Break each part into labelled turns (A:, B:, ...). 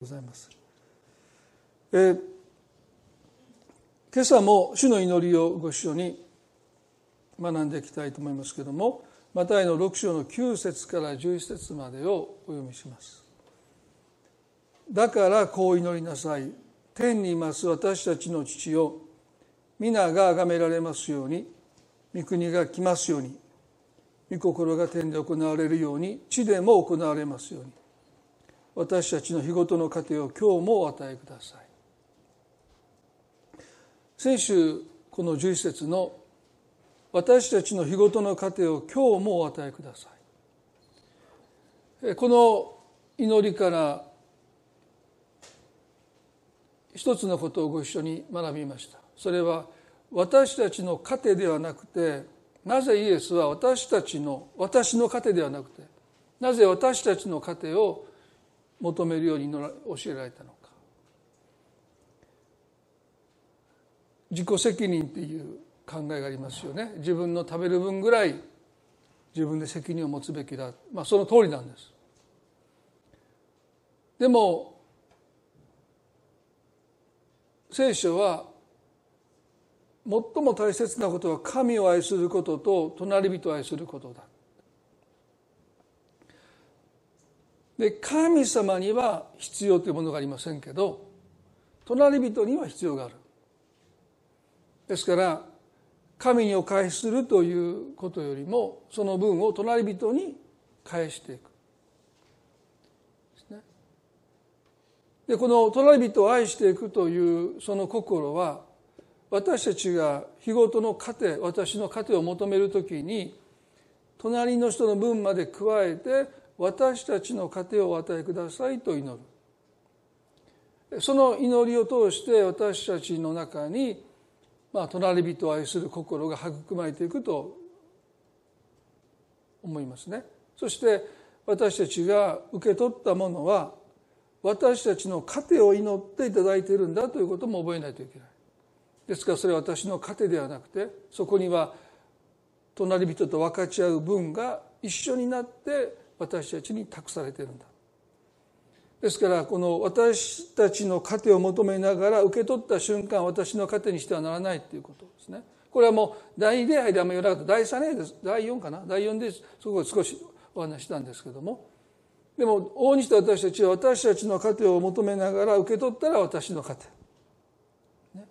A: ございます。えー、今朝も主の祈りをご一緒に学んでいきたいと思いますけれどもマタイの6章の9節から11節までをお読みします。だからこう祈りなさい。天にいます私たちの父よ。皆が崇められますように。御国が来ますように。御心が天で行われるように。地でも行われますように。私たちの日ごとの糧を今日もお与えください。先週この11節の私たちの日ごとの糧を今日もお与えください。この祈りから一つのことをご一緒に学びました。それは私たちの糧ではなくてなぜイエスは私たちの私の糧ではなくてなぜ私たちの糧を求めるように教えられたのか。自己責任っていう考えがありますよね。自分の食べる分ぐらい自分で責任を持つべきだ、まあ、その通りなんです。でも聖書は最も大切なことは神を愛することと隣人を愛することだ。で神様には必要というものがありませんけど隣人には必要がある。ですから神にお返しするということよりもその分を隣人に返していく。でこの隣人を愛していくというその心は私たちが日ごとの糧私の糧を求めるときに隣の人の分まで加えて私たちの糧をお与えくださいと祈る。その祈りを通して私たちの中に、まあ、隣人を愛する心が育まれていくと思いますね。そして私たちが受け取ったものは私たちの糧を祈っていただいているんだということも覚えないといけない。ですからそれは私の糧ではなくてそこには隣人と分かち合う分が一緒になって私たちに託されているんだ。ですからこの私たちの糧を求めながら受け取った瞬間私の糧にしてはならないということですね。これはもう第2礼拝であんまり言わなかった。第3礼拝です。第4かな。第4でそこ少しお話したんですけども。でも大にして私たちは私たちの糧を求めながら受け取ったら私の糧、ね、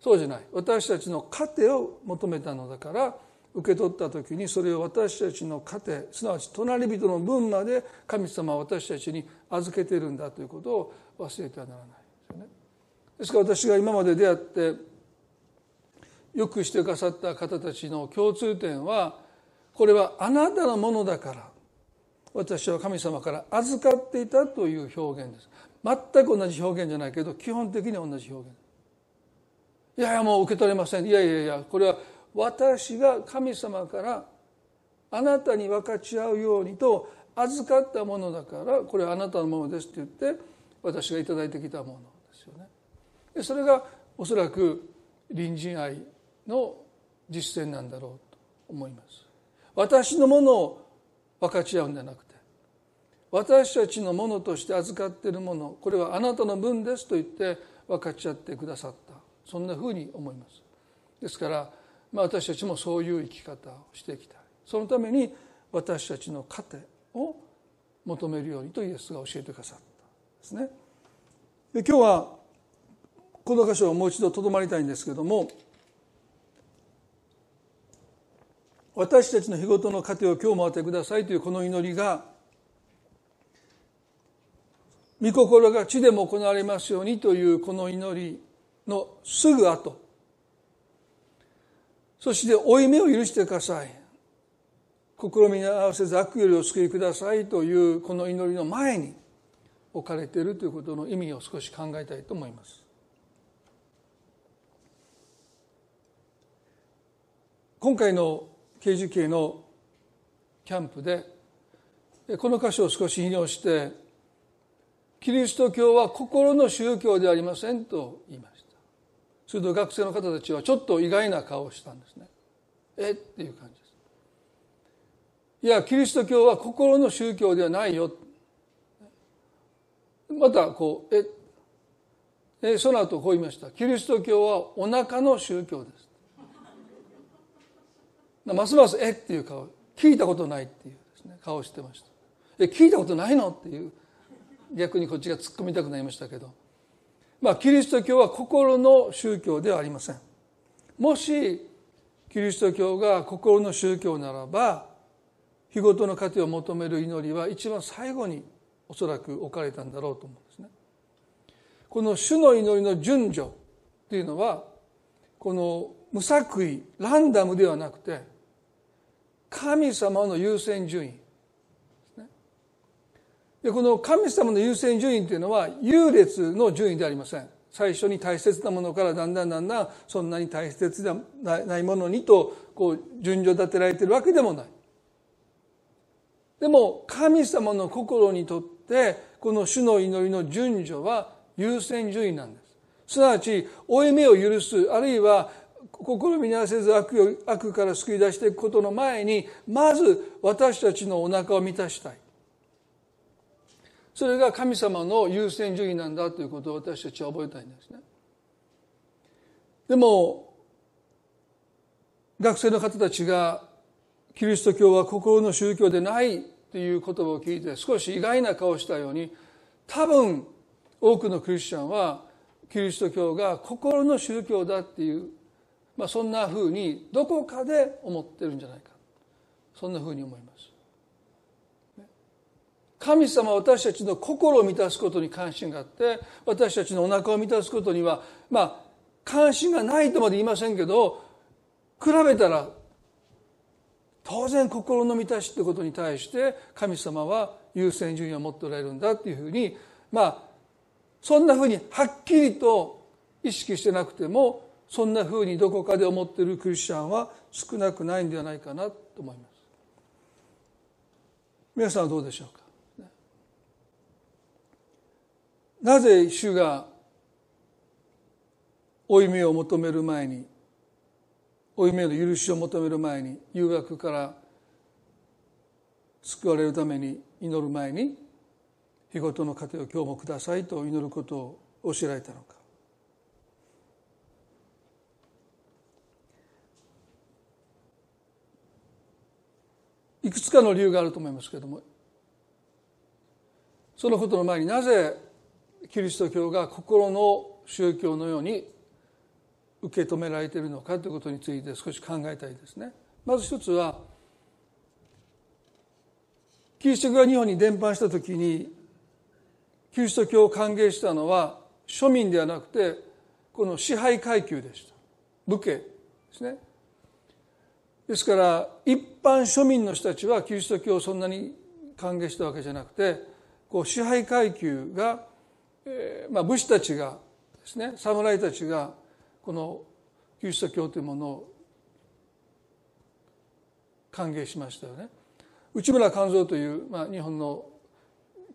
A: そうじゃない。私たちの糧を求めたのだから受け取った時にそれを私たちの糧すなわち隣人の分まで神様は私たちに預けてるんだということを忘れてはならないですよね。ですから私が今まで出会ってよくしてくださった方たちの共通点はこれはあなたのものだから私は神様から預かっていたという表現です。全く同じ表現じゃないけど基本的に同じ表現。いやいやもう受け取れません。いやいやいやこれは私が神様からあなたに分かち合うようにと預かったものだからこれはあなたのものですって言って私が頂いてきたものですよね。でそれがおそらく隣人愛の実践なんだろうと思います。私のものを分かち合うんじゃなくて私たちのものとして預かっているものこれはあなたの分ですと言って分かち合ってくださったそんなふうに思います。ですからまあ、私たちもそういう生き方をしていきた。いそのために私たちの糧を求めるようにとイエスが教えてくださったんですね。で今日はこの箇所をもう一度とどまりたいんですけども私たちの日ごとの糧を今日も当てくださいというこの祈りが御心が地でも行われますようにというこの祈りのすぐ後そして負い目を許してください。試みに合わせず悪よりお救いくださいというこの祈りの前に置かれているということの意味を少し考えたいと思います。今回の刑事系のキャンプでこの箇所を少し引用してキリスト教は心の宗教ではありませんと言いましたすると学生の方たちはちょっと意外な顔をしたんですね。え？っていう感じです。いやキリスト教は心の宗教ではないよ。またこうえ？その後こう言いました。キリスト教はお腹の宗教です。ますますえ？っていう顔。聞いたことないっていうですね。顔をしてました。え聞いたことないの？っていう。逆にこっちが突っ込みたくなりましたけど。まあキリスト教は心の宗教ではありませんもしキリスト教が心の宗教ならば日ごとの糧を求める祈りは一番最後におそらく置かれたんだろうと思うんですね。この主の祈りの順序っていうのはこの無作為ランダムではなくて神様の優先順位でこの神様の優先順位っていうのは優劣の順位でありません。最初に大切なものからだんだんだんだんそんなに大切ではないものにとこう順序立てられてるわけでもない。でも神様の心にとってこの主の祈りの順序は優先順位なんです。すなわち負い目を許すあるいは心見合わせず悪悪から救い出していくことの前にまず私たちのお腹を満たしたい。それが神様の優先順位なんだということを私たちは覚えたいんですねでも学生の方たちがキリスト教は心の宗教でないという言葉を聞いて少し意外な顔をしたように多分多くのクリスチャンはキリスト教が心の宗教だっていう、まあ、そんなふうにどこかで思ってるんじゃないかそんなふうに思います。神様は私たちの心を満たすことに関心があって私たちのお腹を満たすことにはまあ関心がないとまで言いませんけど比べたら当然心の満たしってことに対して神様は優先順位を持っておられるんだっていうふうにまあそんなふうにはっきりと意識してなくてもそんなふうにどこかで思っているクリスチャンは少なくないんではないかなと思います。皆さんはどうでしょうか？なぜ主が負い目を求める前に負い目の許しを求める前に誘惑から救われるために祈る前に日ごとの糧を今日もくださいと祈ることを教えられたのか。いくつかの理由があると思いますけれども。そのことの前になぜキリスト教が心の宗教のように受け止められているのかということについて少し考えたいですね。まず一つはキリスト教が日本に伝播した時にキリスト教を歓迎したのは庶民ではなくてこの支配階級でした武家ですねですから一般庶民の人たちはキリスト教をそんなに歓迎したわけじゃなくてこう支配階級が、えーまあ、武士たちがですね侍たちがこのキリスト教というものを歓迎しましたよね。内村勘三という、まあ、日本の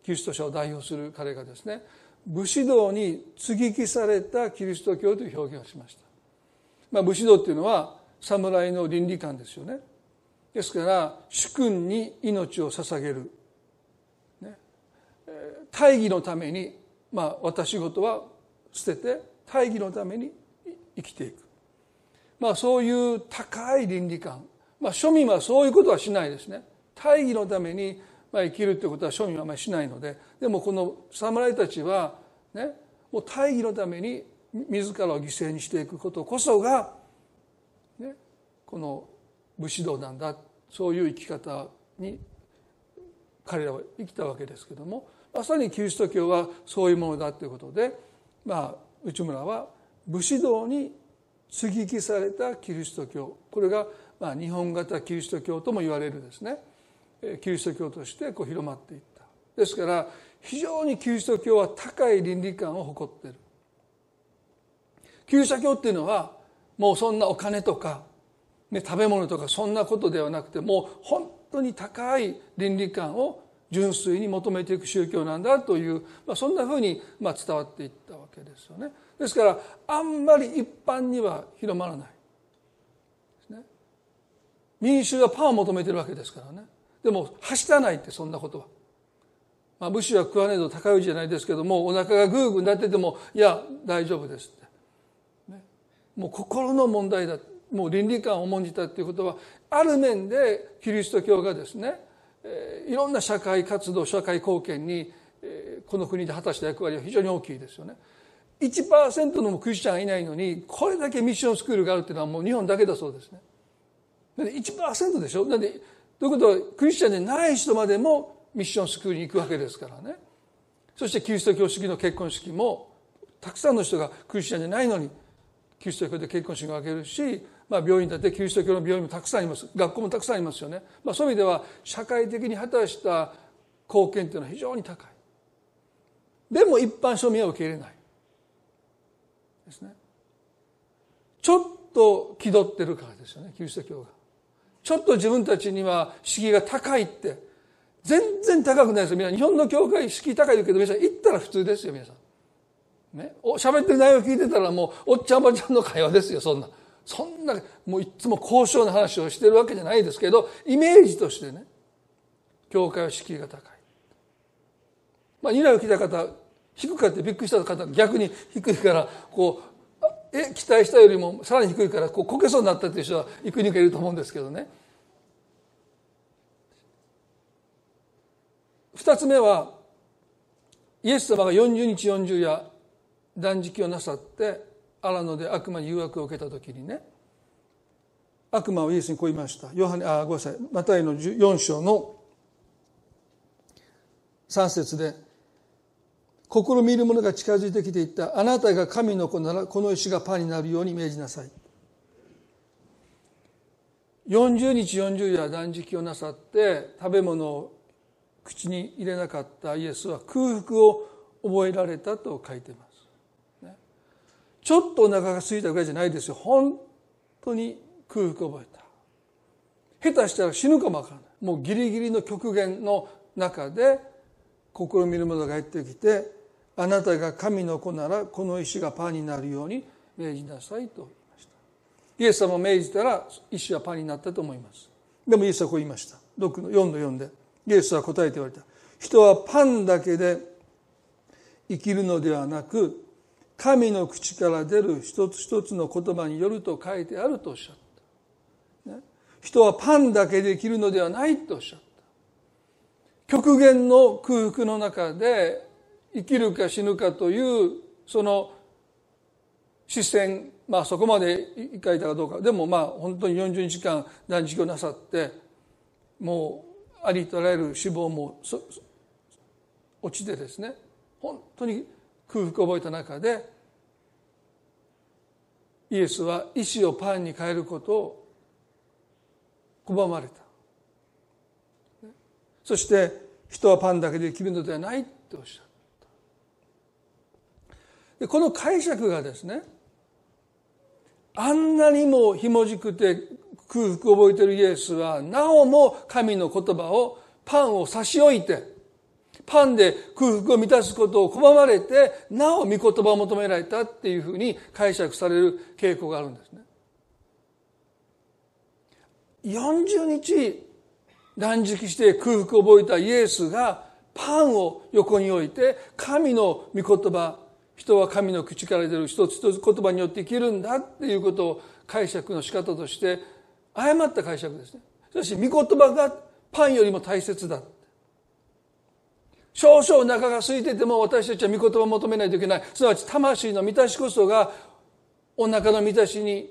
A: キリスト者を代表する彼がですね武士道に接ぎ木されたキリスト教という表現をしました、まあ、武士道っていうのは侍の倫理観ですよね。ですから主君に命を捧げる、ね、大義のために、まあ、私事は捨てて大義のために生きていく。まあそういう高い倫理観。まあ庶民はそういうことはしないですね。大義のためにまあ生きるということは庶民はあまりしないので。でもこの侍たちはねもう大義のために自らを犠牲にしていくことこそが、ね、この武士道なんだ。そういう生き方に彼らは生きたわけですけども。まさにキリスト教はそういうものだということでまあ内村は武士道に接ぎ木されたキリスト教。これがまあ日本型キリスト教とも言われるですね。キリスト教としてこう広まっていった。ですから非常にキリスト教は高い倫理観を誇っている。キリスト教っていうのはもうそんなお金とか、ね、食べ物とかそんなことではなくてもう本当に高い倫理観を純粋に求めていく宗教なんだという、まあ、そんなふうにまあ伝わっていったわけですよね。ですからあんまり一般には広まらない、ね、民衆はパンを求めてるわけですからね。でもはしたないってそんなことは。まあ、武士は食わねえと高いじゃないですけどもお腹がグーグーになっててもいや大丈夫ですって、ね、もう心の問題だ。もう倫理観を重んじたっていうことはある面でキリスト教がですね、いろんな社会活動社会貢献に、この国で果たした役割は非常に大きいですよね。1%のクリスチャンがいないのにこれだけミッションスクールがあるっていうのはもう日本だけだそうですね。1%でしょ？なんでということ？はクリスチャンでない人までもミッションスクールに行くわけですからねそしてキリスト教式の結婚式もたくさんの人がクリスチャンじゃないのにキリスト教で結婚式を挙げるし、まあ、病院だってキリスト教の病院もたくさんあります。学校もたくさんありますよね、まあ、そういう意味では社会的に果たした貢献というのは非常に高い。でも一般庶民は受け入れないですね。ちょっと気取ってるからですよねキリスト教が。ちょっと自分たちには敷居が高いって。全然高くないですよ。皆さん日本の教会敷居高いけど皆さん行ったら普通ですよ皆さん。ね。お喋ってる内容聞いてたらもうおっちゃんおばちゃんの会話ですよそんな。そんなもういつも交渉の話をしてるわけじゃないですけどイメージとしてね教会は敷居が高い。まあ、ニラを来た方低くかってびっくりした方逆に低いからこうえ期待したよりもさらに低いからこうこけそうになったっていう人は幾人かいると思うんですけどね。二つ目はイエス様が40日40夜断食をなさって荒野で悪魔に誘惑を受けた時にね悪魔はイエスにこう言いました。ヨハネあごめんなさい。マタイの4章の3節で試みる者が近づいてきていった。あなたが神の子ならこの石がパンになるように命じなさい。40日40夜断食をなさって食べ物を口に入れなかったイエスは空腹を覚えられたと書いてます、ちょっとお腹が空いたぐらいじゃないですよ。本当に空腹を覚えた。下手したら死ぬかもわからない。もうギリギリの極限の中で試みる者がやってきてあなたが神の子ならこの石がパンになるように命じなさいと言いました。イエス様を命じたら石はパンになったと思います。でもイエスはこう言いました。6の4の4で。イエスは答えて言われた。人はパンだけで生きるのではなく神の口から出る一つ一つの言葉によると書いてあるとおっしゃった、ね、人はパンだけで生きるのではないとおっしゃった。極限の空腹の中で生きるか死ぬかというその視線まあそこまで書いたかどうかでもまあ本当に40日間断食をなさってもうありとあらゆる脂肪も落ちてですね。本当に空腹を覚えた中でイエスは意志をパンに変えることを拒まれた。そして人はパンだけで生きるのではないっておっしゃるでこの解釈がですねあんなにもひもじくて空腹を覚えているイエスはなおも神の言葉をパンを差し置いてパンで空腹を満たすことを拒まれてなお御言葉を求められたっていうふうに解釈される傾向があるんですね。40日断食して空腹を覚えたイエスがパンを横に置いて神の御言葉人は神の口から出る一つ一つ言葉によって生きるんだっていうことを解釈の仕方として誤った解釈ですね。しかし、御言葉がパンよりも大切だ。少々お腹が空いてても私たちは御言葉を求めないといけない。すなわち魂の満たしこそがお腹の満たしに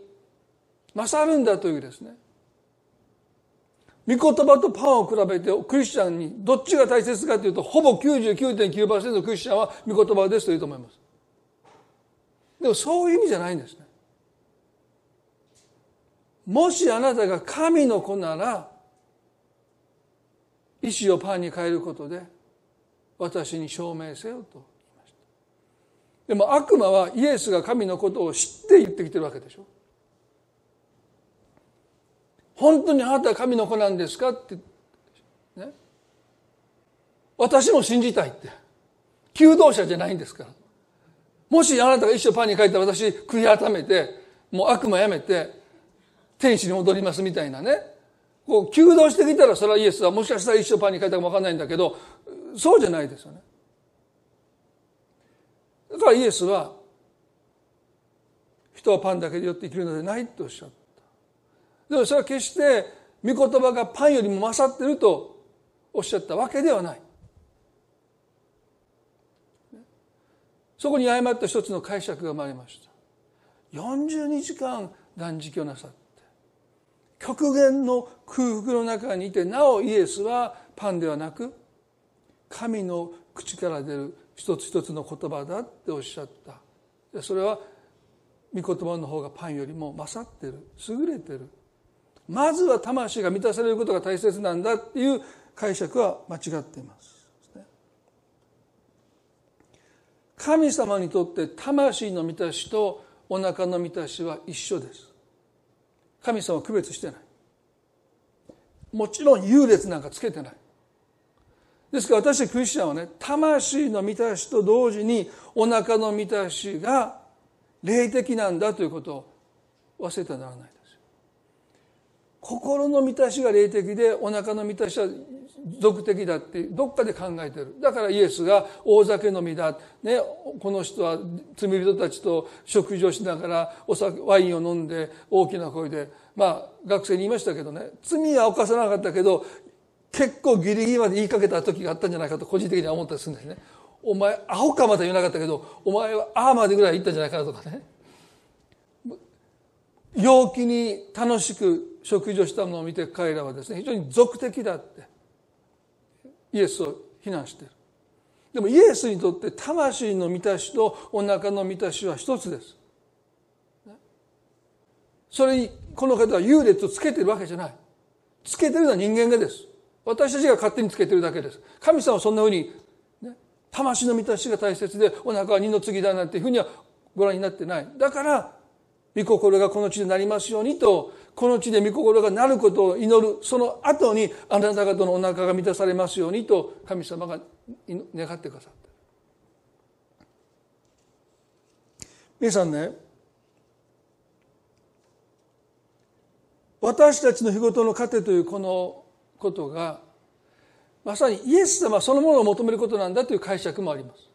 A: 勝るんだというですね。御言葉とパンを比べてクリスチャンにどっちが大切かというとほぼ99.9%のクリスチャンは御言葉ですというと思います。でもそういう意味じゃないんですね。もしあなたが神の子なら、意志をパンに変えることで、私に証明せよと言いました。でも悪魔はイエスが神のことを知って言ってきてるわけでしょ。本当にあなたは神の子なんですかって、ね。私も信じたいって。求道者じゃないんですから。もしあなたが一生パンに書いたら私悔い改めてもう悪魔やめて天使に戻りますみたいなねこう求道してきたらそれはイエスはもしかしたら一生パンに変えたかもわかんないんだけどそうじゃないですよね。だからイエスは人はパンだけでよって生きるのではないとおっしゃった。でもそれは決して御言葉がパンよりも勝ってるとおっしゃったわけではない。そこに誤った一つの解釈が生まれました。42時間断食をなさって極限の空腹の中にいてなおイエスはパンではなく神の口から出る一つ一つの言葉だっておっしゃった。それは御言葉の方がパンよりも勝ってる優れてる。まずは魂が満たされることが大切なんだっていう解釈は間違っています。神様にとって魂の満たしとお腹の満たしは一緒です。神様を区別してない。もちろん優劣なんかつけてない。ですから私クリスチャンはね魂の満たしと同時にお腹の満たしが霊的なんだということを忘れてはならない。心の満たしが霊的でお腹の満たしは俗的だってどっかで考えてる。だからイエスが大酒飲みだ、ね、この人は罪人たちと食事をしながらお酒ワインを飲んで大きな声で。まあ学生に言いましたけどね。罪は犯さなかったけど結構ギリギリまで言いかけた時があったんじゃないかと個人的には思ったりするんですね。お前アホかまで言わなかったけどお前はああまでぐらい言ったんじゃないかなとかね。陽気に楽しく食事をしたのを見て彼らはですね非常に俗的だってイエスを非難している。でもイエスにとって魂の満たしとお腹の満たしは一つです。それにこの方は優劣をつけてるわけじゃない。つけてるのは人間がです。私たちが勝手につけてるだけです。神様はそんなふうに、ね、魂の満たしが大切でお腹は二の次だなんていうふうにはご覧になってない。だから御心がこの地でなりますようにとこの地で御心がなることを祈るその後にあなた方のお腹が満たされますようにと神様が願ってくださった皆さんね私たちの日ごとの糧というこのことがまさにイエス様そのものを求めることなんだという解釈もあります。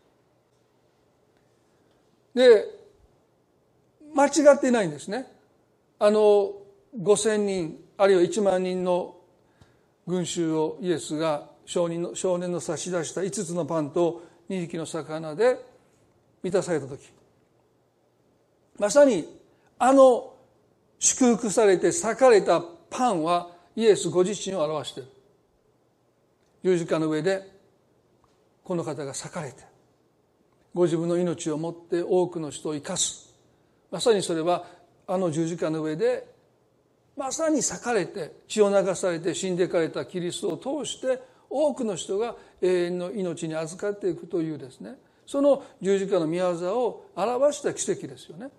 A: で間違ってないんですね。あの5,000人あるいは1万人の群衆をイエスが少年の少年の差し出した5つのパンと2匹の魚で満たされた時。まさにあの祝福されて裂かれたパンはイエスご自身を表している。十字架の上でこの方が裂かれてご自分の命をもって多くの人を生かす。まさにそれはあの十字架の上でまさに裂かれて血を流されて死んでいかれたキリストを通して多くの人が永遠の命に預かっていくというですね。その十字架の御業を表した奇跡ですよね。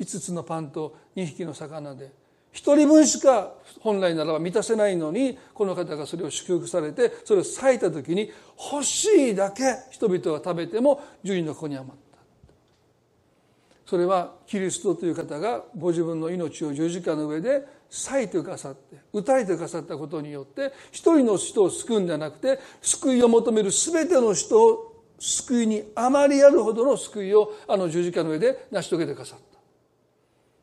A: 5つのパンと2匹の魚で。1人分しか本来ならば満たせないのにこの方がそれを祝福されてそれを裂いた時に欲しいだけ人々が食べても十人の子に余った。それはキリストという方がご自分の命を十字架の上で裂いてくださって打たれてくださったことによって一人の人を救うんではなくて救いを求める全ての人を救いにあまりあるほどの救いをあの十字架の上で成し遂げてくださった。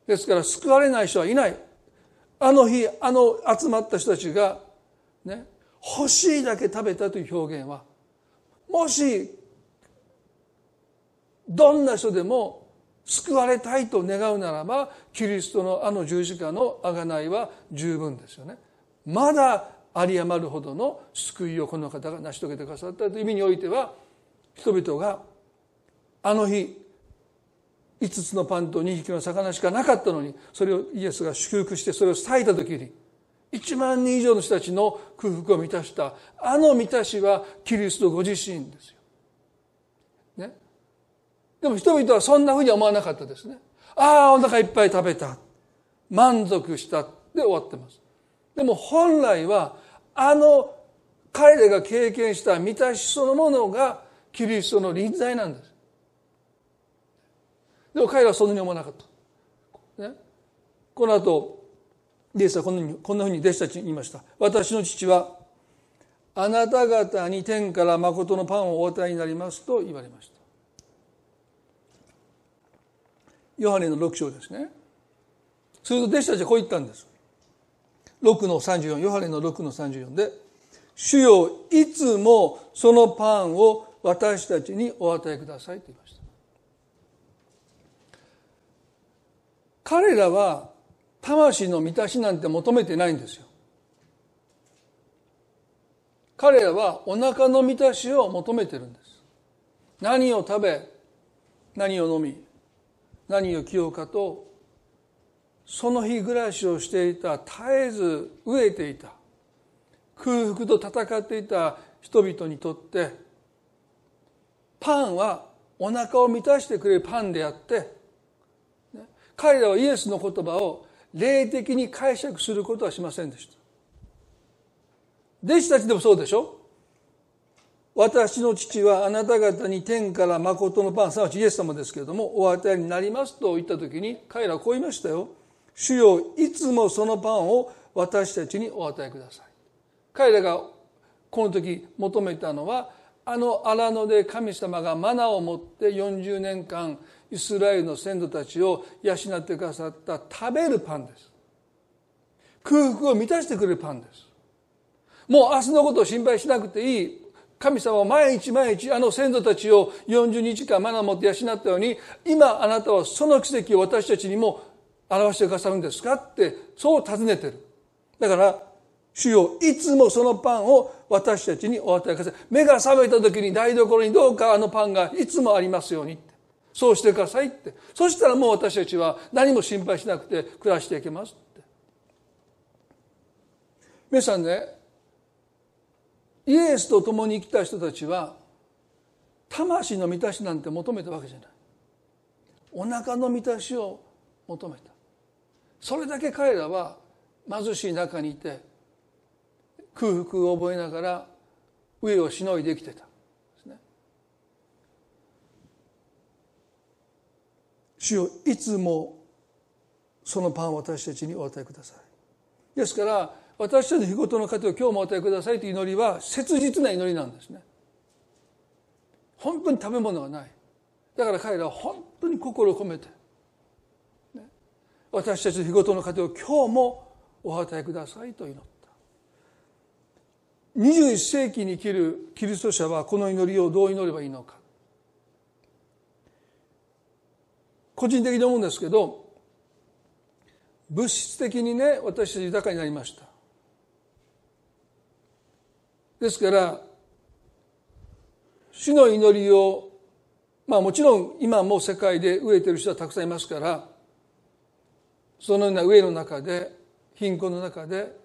A: ですから救われない人はいない。あの日あの集まった人たちがね欲しいだけ食べたという表現はもしどんな人でも救われたいと願うならばキリストのあの十字架の贖いは十分ですよねまだ有り余るほどの救いをこの方が成し遂げてくださったという意味においては人々があの日5つのパンと2匹の魚しかなかったのにそれをイエスが祝福してそれを裂いた時に1万人以上の人たちの空腹を満たしたあの満たしはキリストご自身ですよ。でも人々はそんなふうに思わなかったですね。ああ、お腹いっぱい食べた。満足した。で終わってます。でも本来は、あの彼らが経験した満たしそのものがキリストの臨在なんです。でも彼らはそんなに思わなかった。ね、この後、イエスはこのこんなふうに弟子たちに言いました私の父はあなた方に天から誠のパンをお与えになりますと言われましたヨハネの6章ですね。すると弟子たちはこう言ったんです。6の34ヨハネの6の34で「主よいつもそのパンを私たちにお与えください」と言いました。彼らは魂の満たしなんて求めてないんですよ。彼らはお腹の満たしを求めてるんです。何を食べ何を飲み何を着ようかとその日暮らしをしていた絶えず飢えていた空腹と戦っていた人々にとってパンはお腹を満たしてくれるパンであって彼らはイエスの言葉を霊的に解釈することはしませんでした。弟子たちでもそうでしょ？私の父はあなた方に天から誠のパンすなわちイエス様ですけれどもお与えになりますと言った時に彼らはこう言いましたよ。主よいつもそのパンを私たちにお与えください。彼らがこの時求めたのはあの荒野で神様がマナを持って40年間イスラエルの先祖たちを養ってくださった食べるパンです。空腹を満たしてくれるパンです。もう明日のことを心配しなくていい。神様は毎日毎日あの先祖たちを40日間マナを持って養ったように今あなたはその奇跡を私たちにも表してくださるんですかってそう尋ねてる。だから主よいつもそのパンを私たちにお与えください。目が覚めた時に台所にどうかあのパンがいつもありますようにって。そうしてくださいって。そしたらもう私たちは何も心配しなくて暮らしていけますって。皆さんねイエスと共に生きた人たちは魂の満たしなんて求めたわけじゃない。お腹の満たしを求めた。それだけ彼らは貧しい中にいて空腹を覚えながら飢えをしのいできてた。ですね。主よいつもそのパンを私たちにお与えください。ですから私たちの日ごとの糧を今日もお与えくださいという祈りは切実な祈りなんですね。本当に食べ物がない。だから彼らは本当に心を込めて、ね、私たちの日ごとの糧を今日もお与えくださいと祈った。21世紀に生きるキリスト者はこの祈りをどう祈ればいいのか。個人的に思うんですけど物質的にね私たち豊かになりました。ですから主の祈りをまあもちろん今も世界で飢えてる人はたくさんいますからそのような飢えの中で貧困の中で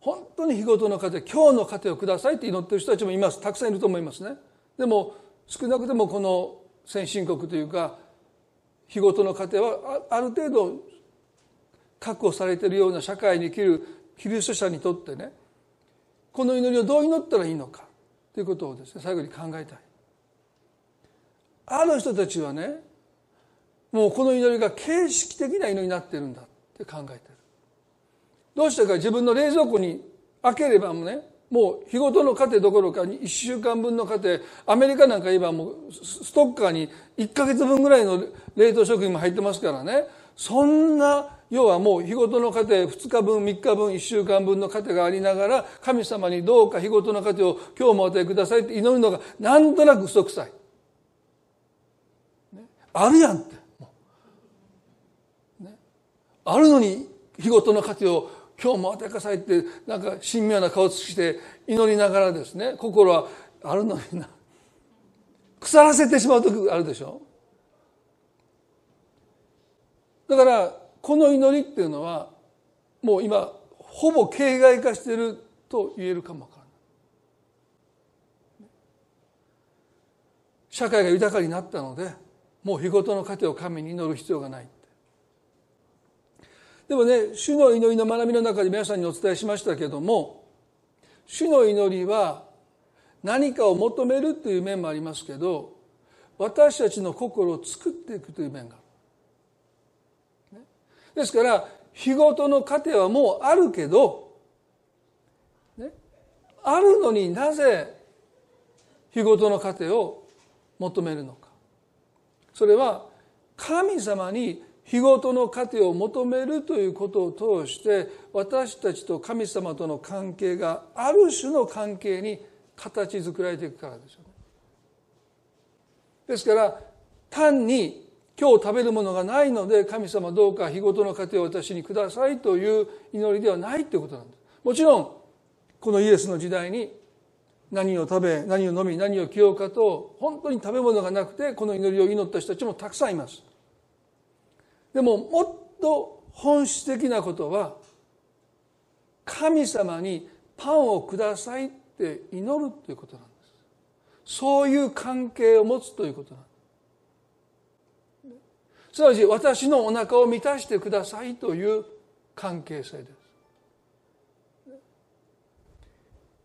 A: 本当に日ごとの糧今日の糧をくださいって祈ってる人たちもいます。たくさんいると思いますね。でも少なくともこの先進国というか日ごとの糧はある程度確保されているような社会に生きるキリスト者にとってねこの祈りをどう祈ったらいいのかということをですね最後に考えたい。ある人たちはねもうこの祈りが形式的な祈りになってるんだって考えてる。どうしてか自分の冷蔵庫に開ければもねもう日ごとの糧どころかに1週間分の糧アメリカなんか言えばもうストッカーに1か月分ぐらいの冷凍食品も入ってますからね。そんな要はもう日ごとの糧2日分3日分1週間分の糧がありながら神様にどうか日ごとの糧を今日もお与えくださいって祈るのがなんとなく嘘くさい。ね、あるやんって。ね、あるのに日ごとの糧を今日もお与えくださいってなんか神妙な顔つきして祈りながらですね心はあるのにな。腐らせてしまう時あるでしょ。だからこの祈りっていうのはもう今ほぼ形骸化していると言えるかもわからない。社会が豊かになったのでもう日ごとの糧を神に祈る必要がないでもね主の祈りの学びの中で皆さんにお伝えしましたけども主の祈りは何かを求めるという面もありますけど私たちの心を作っていくという面がある。ですから日ごとの糧はもうあるけど、ね、あるのになぜ日ごとの糧を求めるのかそれは神様に日ごとの糧を求めるということを通して私たちと神様との関係がある種の関係に形作られていくからですよね。ですから単に今日食べるものがないので神様どうか日ごとの糧を私にくださいという祈りではないということなんです。もちろんこのイエスの時代に何を食べ何を飲み何を着ようかと本当に食べ物がなくてこの祈りを祈った人たちもたくさんいます。でももっと本質的なことは神様にパンをくださいって祈るということなんです。そういう関係を持つということなんです。すなわち私のお腹を満たしてくださいという関係性です。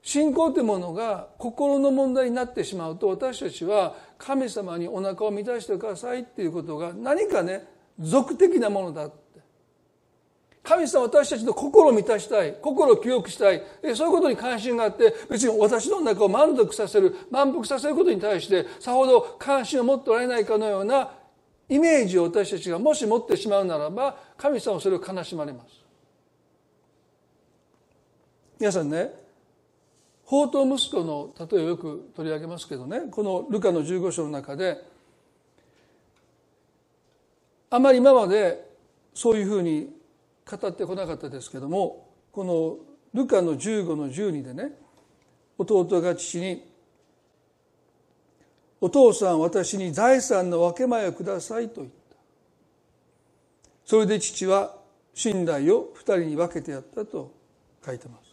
A: 信仰というものが心の問題になってしまうと私たちは神様にお腹を満たしてくださいっていうことが何かね俗的なものだって。神様私たちの心を満たしたい。心を清くしたい。そういうことに関心があって別に私の中を満足させる満腹させることに対してさほど関心を持っておられないかのようなイメージを私たちがもし持ってしまうならば神様はそれを悲しまれます。皆さんね宝刀息子の例えをよく取り上げますけどねこのルカの15章の中であまり今までそういうふうに語ってこなかったですけどもこのルカの15の12でね弟が父にお父さん私に財産の分け前をくださいと言った。それで父は寝台を二人に分けてやったと書いてます。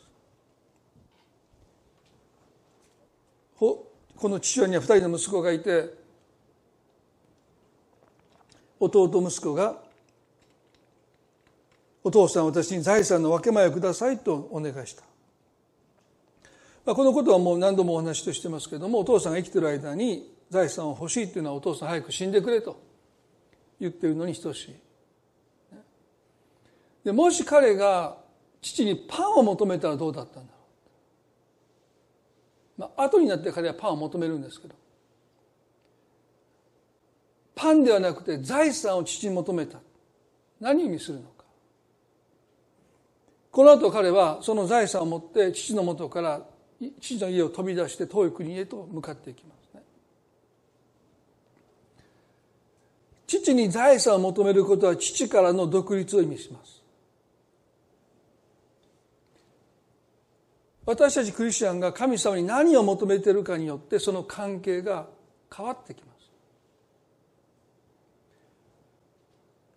A: この父親には二人の息子がいて弟息子がお父さん私に財産の分け前をくださいとお願いした、まあ、このことはもう何度もお話としてますけどもお父さんが生きてる間に財産を欲しいっていうのはお父さん早く死んでくれと言ってるのに等しい。でもし彼が父にパンを求めたらどうだったんだろう。まあ後になって彼はパンを求めるんですけど。パンではなくて財産を父に求めた。何を意味するのか。この後彼はその財産を持って父のもとから父の家を飛び出して遠い国へと向かっていきます。父に財産を求めることは父からの独立を意味します。私たちクリスチャンが神様に何を求めているかによってその関係が変わってきます。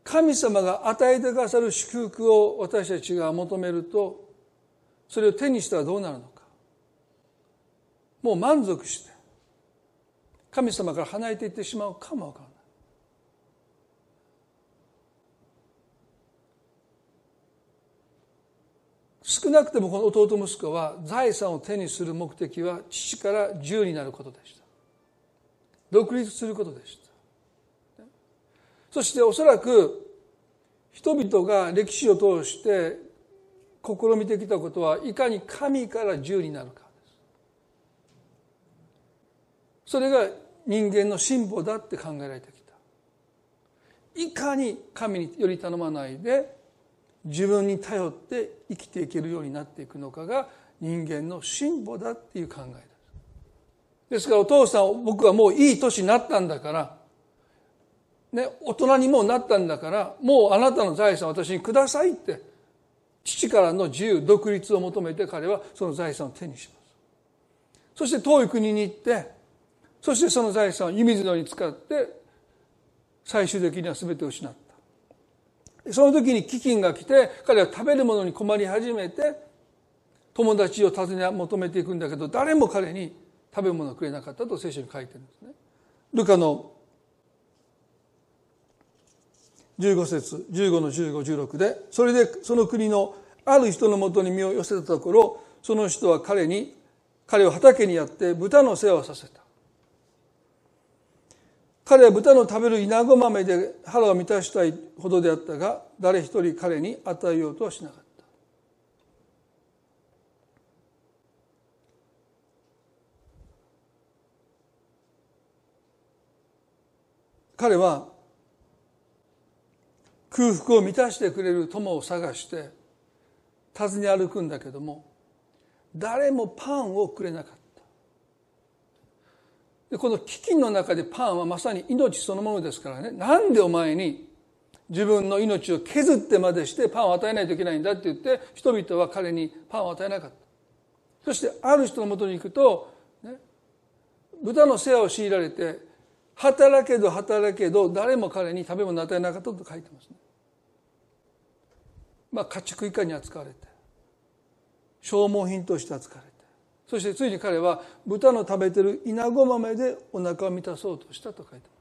A: 神様が与えてくださる祝福を私たちが求めるとそれを手にしたらどうなるのか。もう満足して神様から離れていってしまうかもわからない。少なくてもこの弟息子は財産を手にする目的は父から自由になることでした。独立することでした。そしておそらく人々が歴史を通して試みてきたことはいかに神から自由になるかです。それが人間の進歩だって考えられてきた。いかに神により頼まないで自分に頼って生きていけるようになっていくのかが人間の進歩だっていう考えです。ですからお父さん僕はもういい年になったんだから、ね、大人にもうなったんだからもうあなたの財産私にくださいって父からの自由独立を求めて彼はその財産を手にします。そして遠い国に行ってそしてその財産を湯水のように使って最終的には全てを失った。その時に飢饉が来て彼は食べるものに困り始めて友達を訪ね求めていくんだけど誰も彼に食べ物をくれなかったと聖書に書いてるんですね。ルカの15節15の1516でそれでその国のある人のもとに身を寄せたところその人は彼に彼を畑にやって豚の世話をさせた彼は豚の食べる稲子豆で腹を満たしたいほどであったが誰一人彼に与えようとはしなかった。彼は空腹を満たしてくれる友を探して訪ね歩くんだけども誰もパンをくれなかった。でこの飢饉の中でパンはまさに命そのものですからね。なんでお前に自分の命を削ってまでしてパンを与えないといけないんだって言って人々は彼にパンを与えなかった。そしてある人のもとに行くと、ね、豚の世話を強いられて働けど働けど誰も彼に食べ物を与えなかったと書いてますね。まあ家畜以下に扱われて消耗品として扱われて。そしてついに彼は豚の食べてる稲子豆でお腹を満たそうとしたと書いてま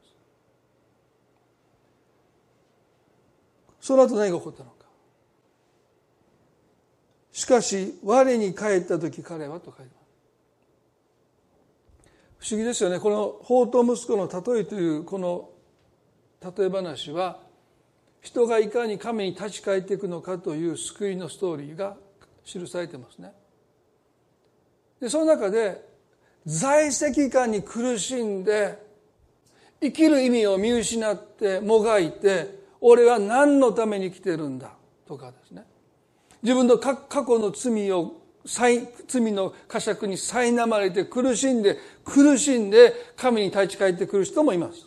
A: す。その後何が起こったのか。しかし我に帰った時彼はと書いてます。不思議ですよね。この法と息子の例えというこの例え話は人がいかに神に立ち返っていくのかという救いのストーリーが記されてますね。でその中で在籍感に苦しんで生きる意味を見失ってもがいて俺は何のために来てるんだ？とかですね自分の過去の罪を罪の呵責に苛まれて苦しんで苦しんで神に立ち返ってくる人もいます。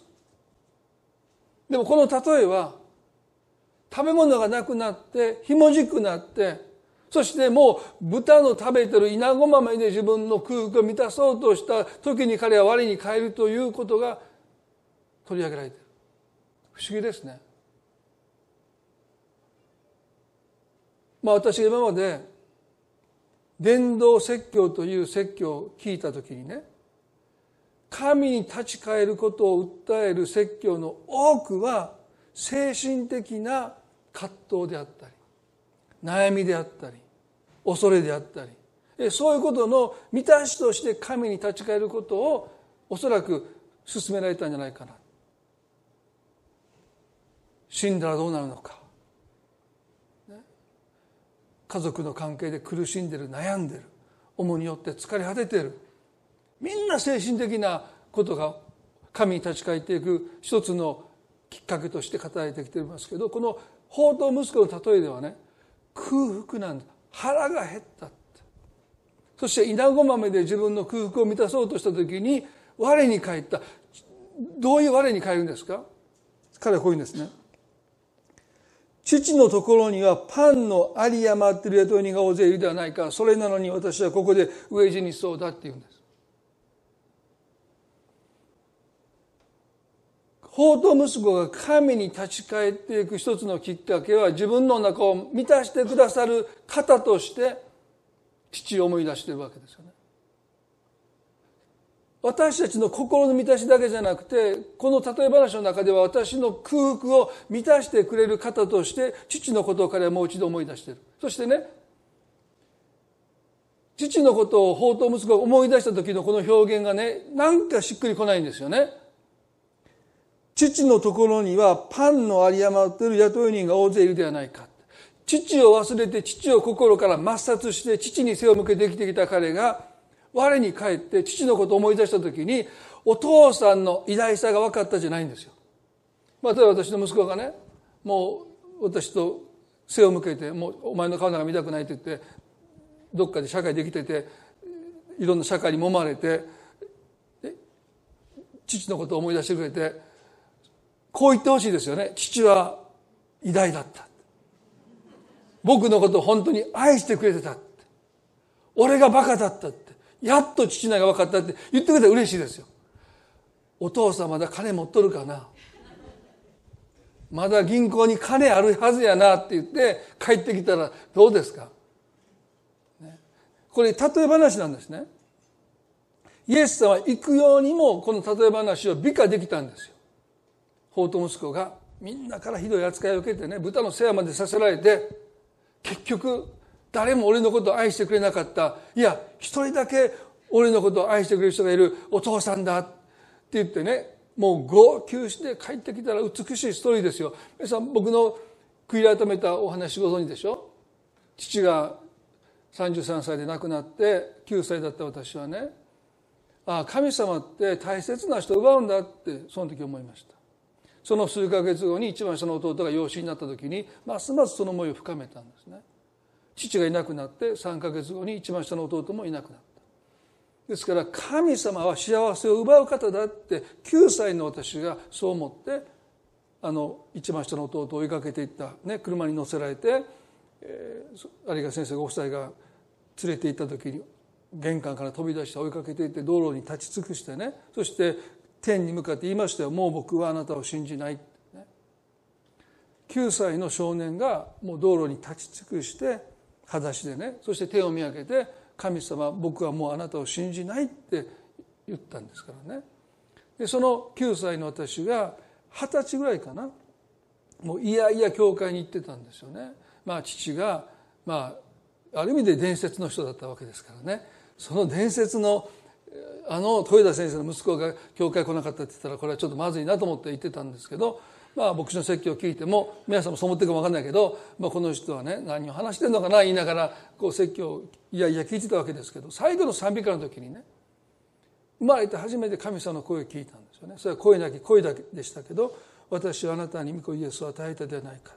A: でもこの例えは食べ物がなくなってひもじくなってそしてもう豚の食べてる稲子豆で自分の空腹を満たそうとした時に彼は我に帰るということが取り上げられている。不思議ですね。まあ私今まで伝道説教という説教を聞いた時にね神に立ち返ることを訴える説教の多くは精神的な葛藤であったり悩みであったり恐れであったり。そういうことの満たしとして神に立ち返ることをおそらく進められたんじゃないかな。死んだらどうなるのか。家族の関係で苦しんでる悩んでる。重によって疲れ果ててる。みんな精神的なことが神に立ち返っていく一つのきっかけとして語られてきていますけどこの法と息子の例えではね空腹なんだ。腹が減ったそして稲子豆で自分の空腹を満たそうとした時に我に返った。どういう我に返るんですか？彼はこういうんですね。父のところにはパンの有り余ってる雇い人が大勢いるではないか。それなのに私はここで飢え死にそうだって言うんです。法と息子が神に立ち返っていく一つのきっかけは自分の中を満たしてくださる方として父を思い出しているわけですよね。私たちの心の満たしだけじゃなくてこの例え話の中では私の空腹を満たしてくれる方として父のことを彼はもう一度思い出している。そしてね父のことを法と息子が思い出した時のこの表現がねなんかしっくりこないんですよね。父のところにはパンの有り余っている雇い人が大勢いるではないか父を忘れて父を心から抹殺して父に背を向けて生きてきた彼が我に帰って父のことを思い出した時にお父さんの偉大さが分かったじゃないんですよ。まあ、例えば私の息子がねもう私と背を向けてもうお前の顔なんか見たくないって言ってどっかで社会できてていろんな社会に揉まれて父のことを思い出してくれてこう言ってほしいですよね。父は偉大だった。僕のことを本当に愛してくれてた俺がバカだったって。やっと父のが分かったって。言ってくれたら嬉しいですよ。お父さんまだ金持っとるかな。まだ銀行に金あるはずやなって言って帰ってきたらどうですか、これ例え話なんですね。イエス様は行くようにもこの例え話を美化できたんですよ。法と息子がみんなからひどい扱いを受けてね豚の世話までさせられて結局誰も俺のことを愛してくれなかった。いや一人だけ俺のことを愛してくれる人がいる。お父さんだって言ってねもう号泣して帰ってきたら美しいストーリーですよ。皆さん僕の悔い改めたお話ご存知でしょ？父が33歳で亡くなって9歳だった私はねああ神様って大切な人を奪うんだってその時思いました。その数ヶ月後に一番下の弟が養子になった時にますますその思いを深めたんですね。父がいなくなって3ヶ月後に一番下の弟もいなくなった。ですから神様は幸せを奪う方だって9歳の私がそう思ってあの一番下の弟を追いかけていった、ね、車に乗せられて、えー、有賀先生ご夫妻が連れて行った時に玄関から飛び出して追いかけていって道路に立ち尽くしてねそして天に向かって言いましたよ。もう僕はあなたを信じない、ね、9歳の少年がもう道路に立ち尽くして裸足でねそして手を見上げて神様僕はもうあなたを信じないって言ったんですからね。でその9歳の私が二十歳ぐらいかな。もういやいや教会に行ってたんですよね。まあ父がまあある意味で伝説の人だったわけですからね。その伝説のあの豊田先生の息子が教会来なかったって言ったらこれはちょっとまずいなと思って言ってたんですけどまあ牧師の説教を聞いても皆さんもそう思ってるかも分かんないけど、まあ、この人はね何を話してんのかな言いながらこう説教をいやいや聞いてたわけですけど最後の賛美歌の時にね生まれて初めて神様の声を聞いたんですよね。それは声なき声だけでしたけど私はあなたに御子イエスを与えたではないか。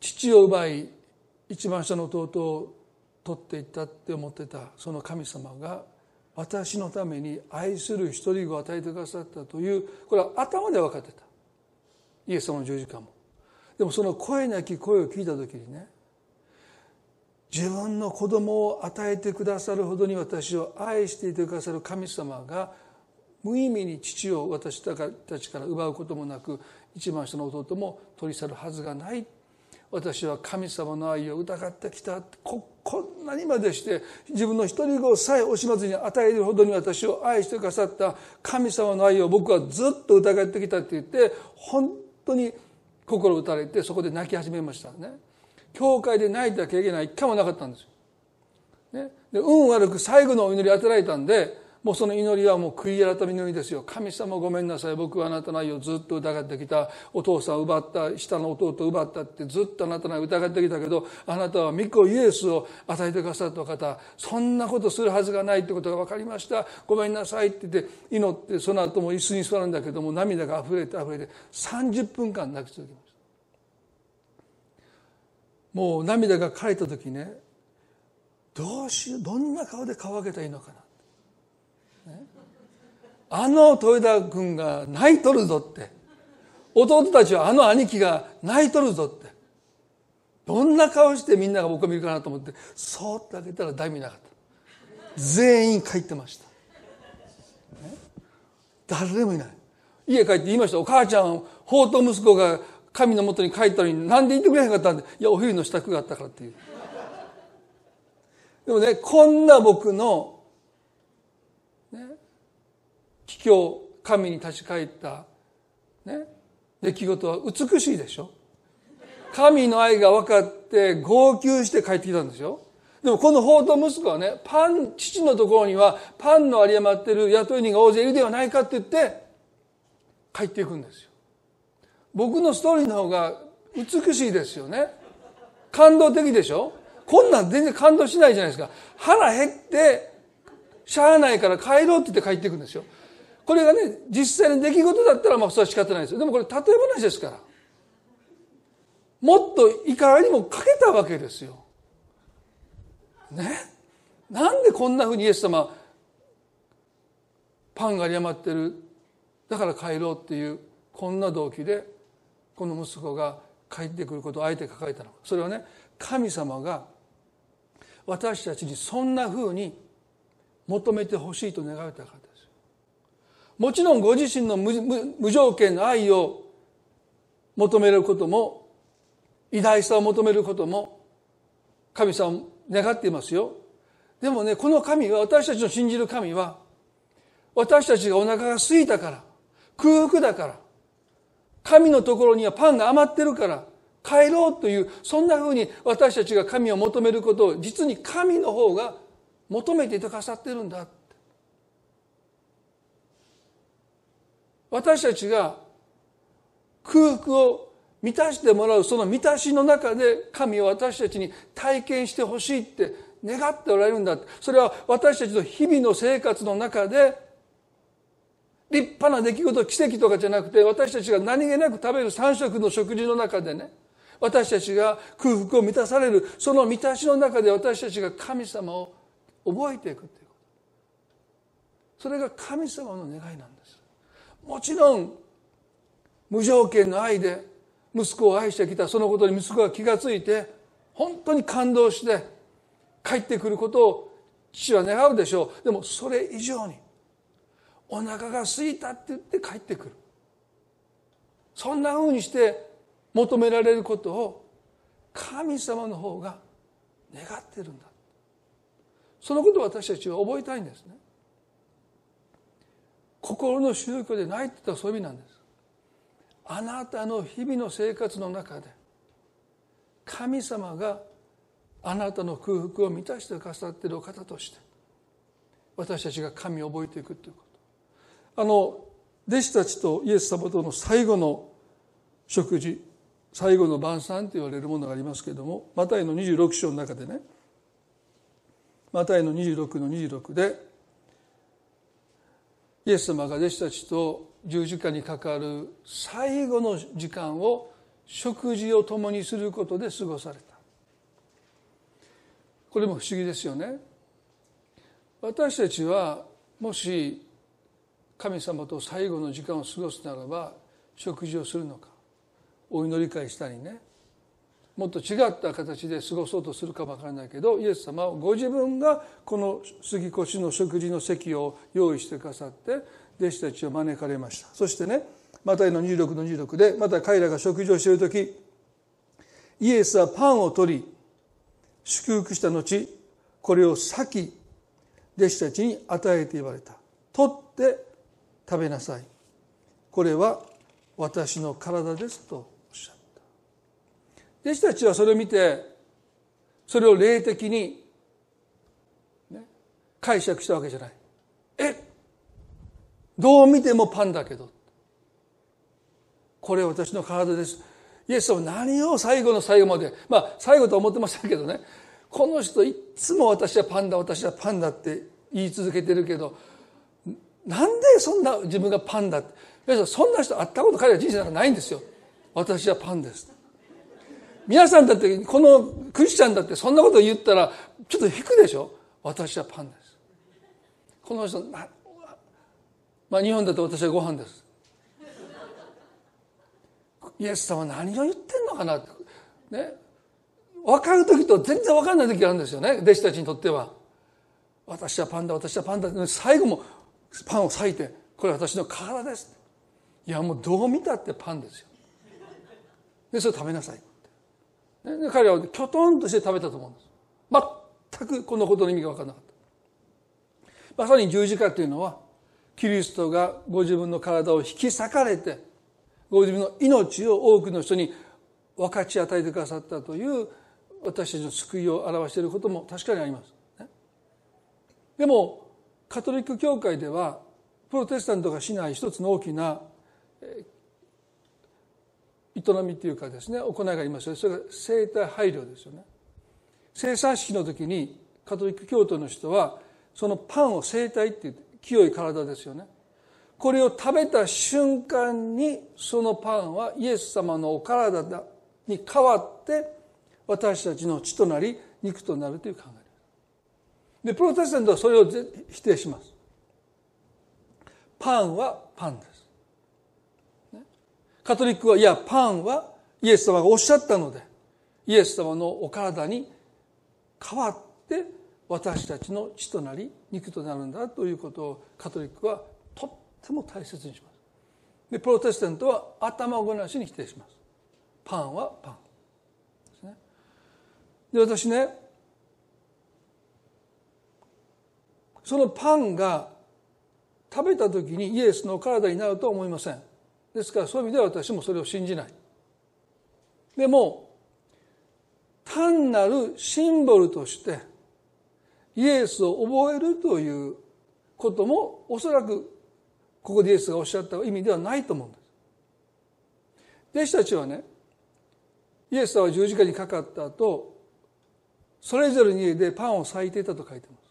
A: 父を奪い一番下の弟を取っていったって思ってたその神様が私のために愛する一人子を与えてくださったというこれは頭で分かってた。イエス様の十字架も。でもその声なき声を聞いた時にね自分の子供を与えてくださるほどに私を愛していてくださる神様が無意味に父を私たちから奪うこともなく一番下の弟も取り去るはずがない。私は神様の愛を疑ってきた。ここんなにまでして自分の一人子さえ惜しまずに与えるほどに私を愛してくださった神様の愛を僕はずっと疑ってきたって言って本当に心打たれてそこで泣き始めましたね。教会で泣いた経験が一回もなかったんですよ、ね、で運悪く最後のお祈り当てられたんでもうその祈りはもう悔い改めの祈りですよ。神様ごめんなさい。僕はあなたの愛をずっと疑ってきた。お父さんを奪った。下の弟を奪ったってずっとあなたの愛を疑ってきたけど、あなたは御子イエスを与えてくださった方、そんなことするはずがないってことが分かりました。ごめんなさいって言って祈って、その後も椅子に座るんだけども、涙が溢れて溢れて、30分間泣き続けました。もう涙が枯れた時ね、どうしよう、どんな顔で顔を上げたらいいのかな。あの豊田君が泣いとるぞって。弟たちはあの兄貴が泣いとるぞって。どんな顔してみんなが僕を見るかなと思ってそーっと開けたら誰もいなかった。全員帰ってました、ね、誰もいない。家帰って言いました。お母ちゃん法と息子が神のもとに帰ったのになんで言ってくれへんかったんでいやお冬の支度があったからっていう。でもねこんな僕の卑怯神に立ち返った、ね、出来事は美しいでしょ神の愛が分かって号泣して帰ってきたんですよでもこの法と息子はねパン父のところにはパンの有り余ってる雇い人が大勢いるではないかって言って帰っていくんですよ僕のストーリーの方が美しいですよね感動的でしょこんなん全然感動しないじゃないですか腹減ってしゃあないから帰ろうって言って帰っていくんですよこれがね実際の出来事だったらまあそれは仕方ないですよ。でもこれ例え話ですから。もっと怒りもかけたわけですよ。ね？なんでこんなふうにイエス様パンが有り余ってるだから帰ろうっていうこんな動機でこの息子が帰ってくることをあえて書かれたのか。それはね神様が私たちにそんなふうに求めてほしいと願われたから。もちろんご自身の無条件の愛を求めることも偉大さを求めることも神様願っていますよ。でもねこの神は私たちの信じる神は私たちがお腹が空いたから空腹だから神のところにはパンが余ってるから帰ろうというそんなふうに私たちが神を求めることを実に神の方が求めていてくださってるんだ。私たちが空腹を満たしてもらうその満たしの中で神は私たちに体験してほしいって願っておられるんだそれは私たちの日々の生活の中で立派な出来事奇跡とかじゃなくて私たちが何気なく食べる三食の食事の中でね私たちが空腹を満たされるその満たしの中で私たちが神様を覚えていくということ。それが神様の願いなんですもちろん無条件の愛で息子を愛してきたそのことに息子が気がついて本当に感動して帰ってくることを父は願うでしょう。でもそれ以上にお腹が空いたって言って帰ってくる。そんなふうにして求められることを神様の方が願ってるんだ。そのことを私たちは覚えたいんですね。心の宗教でないって言ったらそういう意味なんです。あなたの日々の生活の中で神様があなたの空腹を満たしてくださっているお方として私たちが神を覚えていくということ。あの弟子たちとイエス様との最後の食事最後の晩餐と言われるものがありますけれどもマタイの26章の中でねマタイの26の26でイエス様が弟子たちと十字架にかかる最後の時間を食事を共にすることで過ごされた。これも不思議ですよね。私たちはもし神様と最後の時間を過ごすならば食事をするのかお祈り会したりね。もっと違った形で過ごそうとするかもわからないけどイエス様はご自分がこの杉越の食事の席を用意してくださって弟子たちを招かれました。そしてねマタイの26の26でまた彼らが食事をしている時イエスはパンを取り祝福した後これを裂き弟子たちに与えて言われた。取って食べなさい。これは私の体ですと弟子たちはそれを見てそれを霊的に、ね、解釈したわけじゃない。え？どう見てもパンだけど。これ私の体です。イエスは何を最後の最後まで。まあ最後と思ってませんけどね。この人いつも私はパンだ私はパンだって言い続けてるけどなんでそんな自分がパンだって。そんな人会ったこと彼は人生なんかないんですよ。私はパンです。皆さんだってこのクリスチャンだってそんなこと言ったらちょっと引くでしょ？私はパンです。この人まあ日本だと私はご飯です。イエス様何を言ってんのかな？ね？分かる時と全然分かんない時があるんですよね？弟子たちにとっては。私はパンだ私はパンだ最後もパンを裂いてこれ私の体ですいやもうどう見たってパンですよ。でそれ食べなさい。彼はきょとんとして食べたと思うんです全くこのことの意味が分からなかったまさに十字架というのはキリストがご自分の体を引き裂かれてご自分の命を多くの人に分かち与えてくださったという私たちの救いを表していることも確かにあります。でもカトリック教会ではプロテスタントがしない一つの大きな営みというかですね行いがありますよそれが生体配慮ですよね。生産式の時にカトリック教徒の人はそのパンを生体って言って清い体ですよね。これを食べた瞬間にそのパンはイエス様のお体に変わって私たちの血となり肉となるという考えです。でプロテスタントはそれを否定します。パンはパンです。カトリックはいやパンはイエス様がおっしゃったのでイエス様のお体に変わって私たちの血となり肉となるんだということをカトリックはとっても大切にします。でプロテスタントは頭ごなしに否定します。パンはパンですね。で私ねそのパンが食べた時にイエスの体になるとは思いません。ですからそういう意味では私もそれを信じない。でも単なるシンボルとしてイエスを覚えるということもおそらくここでイエスがおっしゃった意味ではないと思うんです。弟子たちはねイエスは十字架にかかった後それぞれの家でパンを裂いていたと書いてます。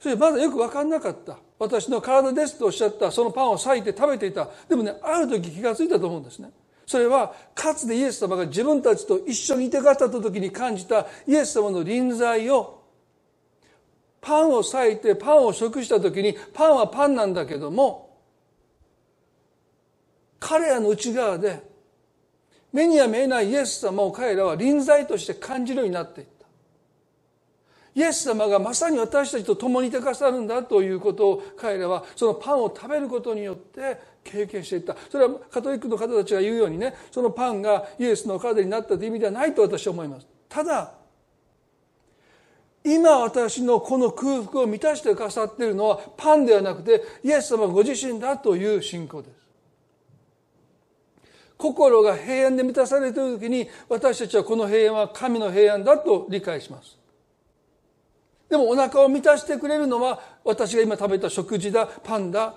A: それまだよく分かんなかった。私の体ですとおっしゃったそのパンを裂いて食べていた。でもねある時気がついたと思うんですね。それはかつてイエス様が自分たちと一緒にいてくださった時に感じたイエス様の臨在をパンを裂いてパンを食した時にパンはパンなんだけども彼らの内側で目には見えないイエス様を彼らは臨在として感じるようになっていった。イエス様がまさに私たちと共にいてくださるんだということを彼らはそのパンを食べることによって経験していった。それはカトリックの方たちが言うようにねそのパンがイエスの体になったという意味ではないと私は思います。ただ今私のこの空腹を満たしてくださっているのはパンではなくてイエス様ご自身だという信仰です。心が平安で満たされている時に私たちはこの平安は神の平安だと理解します。でもお腹を満たしてくれるのは私が今食べた食事だパンだ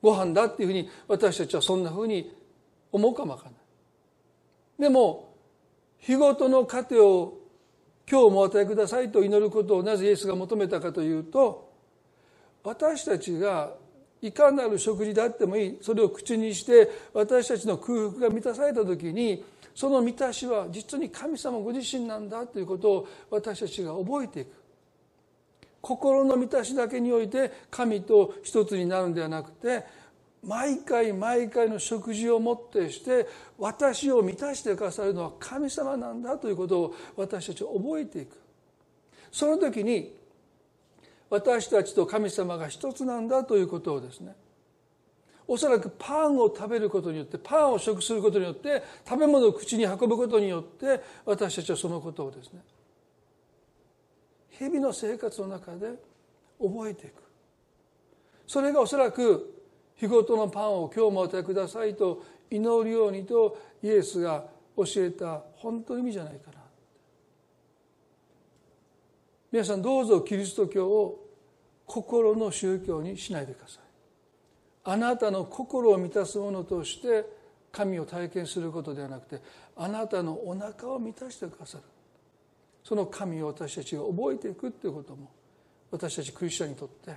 A: ご飯だっていうふうに私たちはそんなふうに思うかもわからない。でも日ごとの糧を今日もお与えくださいと祈ることをなぜイエスが求めたかというと私たちがいかなる食事であってもいい。それを口にして私たちの空腹が満たされた時にその満たしは実に神様ご自身なんだということを私たちが覚えていく。心の満たしだけにおいて神と一つになるんではなくて毎回毎回の食事をもってして私を満たしてくださるのは神様なんだということを私たちは覚えていく。その時に私たちと神様が一つなんだということをですねおそらくパンを食べることによってパンを食することによって食べ物を口に運ぶことによって私たちはそのことをですね日々の生活の中で覚えていく。それがおそらく日ごとのパンを今日もお与えくださいと祈るようにとイエスが教えた本当の意味じゃないかな。皆さんどうぞキリスト教を心の宗教にしないでください。あなたの心を満たすものとして神を体験することではなくてあなたのお腹を満たしてくださる。その神を私たちが覚えていくということも私たちクリスチャンにとって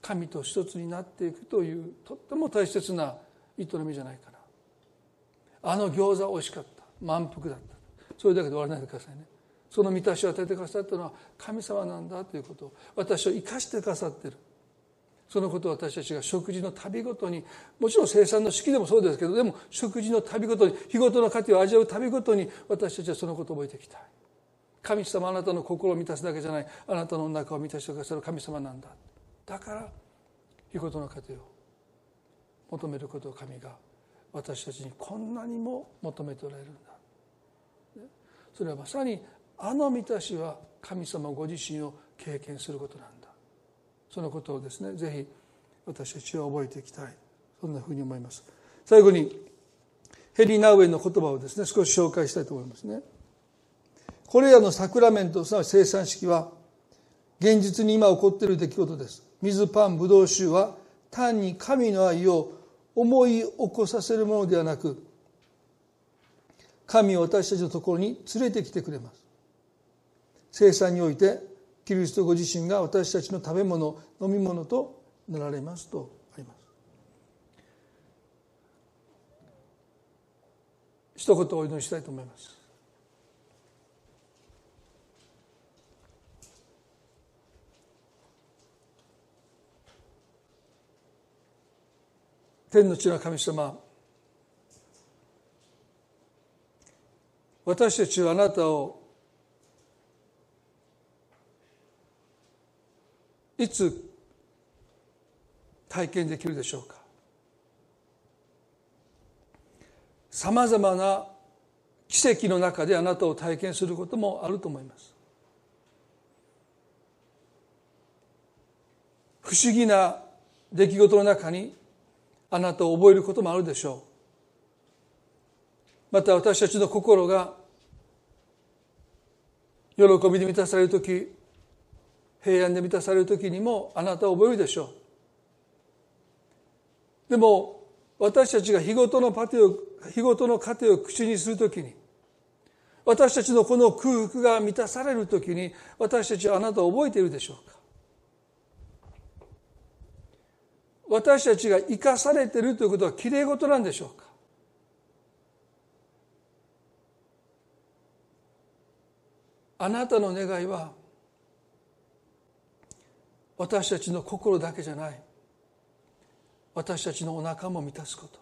A: 神と一つになっていくというとっても大切な営みじゃないかな。あの餃子美味しかった。満腹だった。それだけで終わらないでくださいね。その満たしを与えてくださったのは神様なんだということを私を生かしてくださってる。そのことを私たちが食事の旅ごとにもちろん生産の式でもそうですけどでも食事の旅ごとに日ごとの価値を味わう旅ごとに私たちはそのことを覚えていきたい。神様あなたの心を満たすだけじゃない。あなたの中を満たしてくださる。神様なんだ。だから日ごとの糧を求めることを神が私たちにこんなにも求めておられるんだ。それはまさにあの満たしは神様ご自身を経験することなんだ。そのことをですねぜひ私たちは覚えていきたい。そんなふうに思います。最後にヘリー・ナウエンの言葉をですね少し紹介したいと思いますね。これらのサクラメントすなわち生産式は現実に今起こっている出来事です。水パンブドウ酒は単に神の愛を思い起こさせるものではなく神を私たちのところに連れてきてくれます。生産においてキリストご自身が私たちの食べ物飲み物となられますとあります。一言お祈りしたいと思います。天の地の神様。私たちはあなたをいつ体験できるでしょうか。さまざまな奇跡の中であなたを体験することもあると思います。不思議な出来事の中にあなたを覚えることもあるでしょう。また私たちの心が喜びで満たされる時平安で満たされる時にもあなたを覚えるでしょう。でも私たちが日ごとのパテを日ごとの糧を口にするときに私たちのこの空腹が満たされるときに私たちはあなたを覚えているでしょうか。私たちが生かされているということはきれい事なんでしょうか？あなたの願いは私たちの心だけじゃない。私たちのお腹も満たすこと。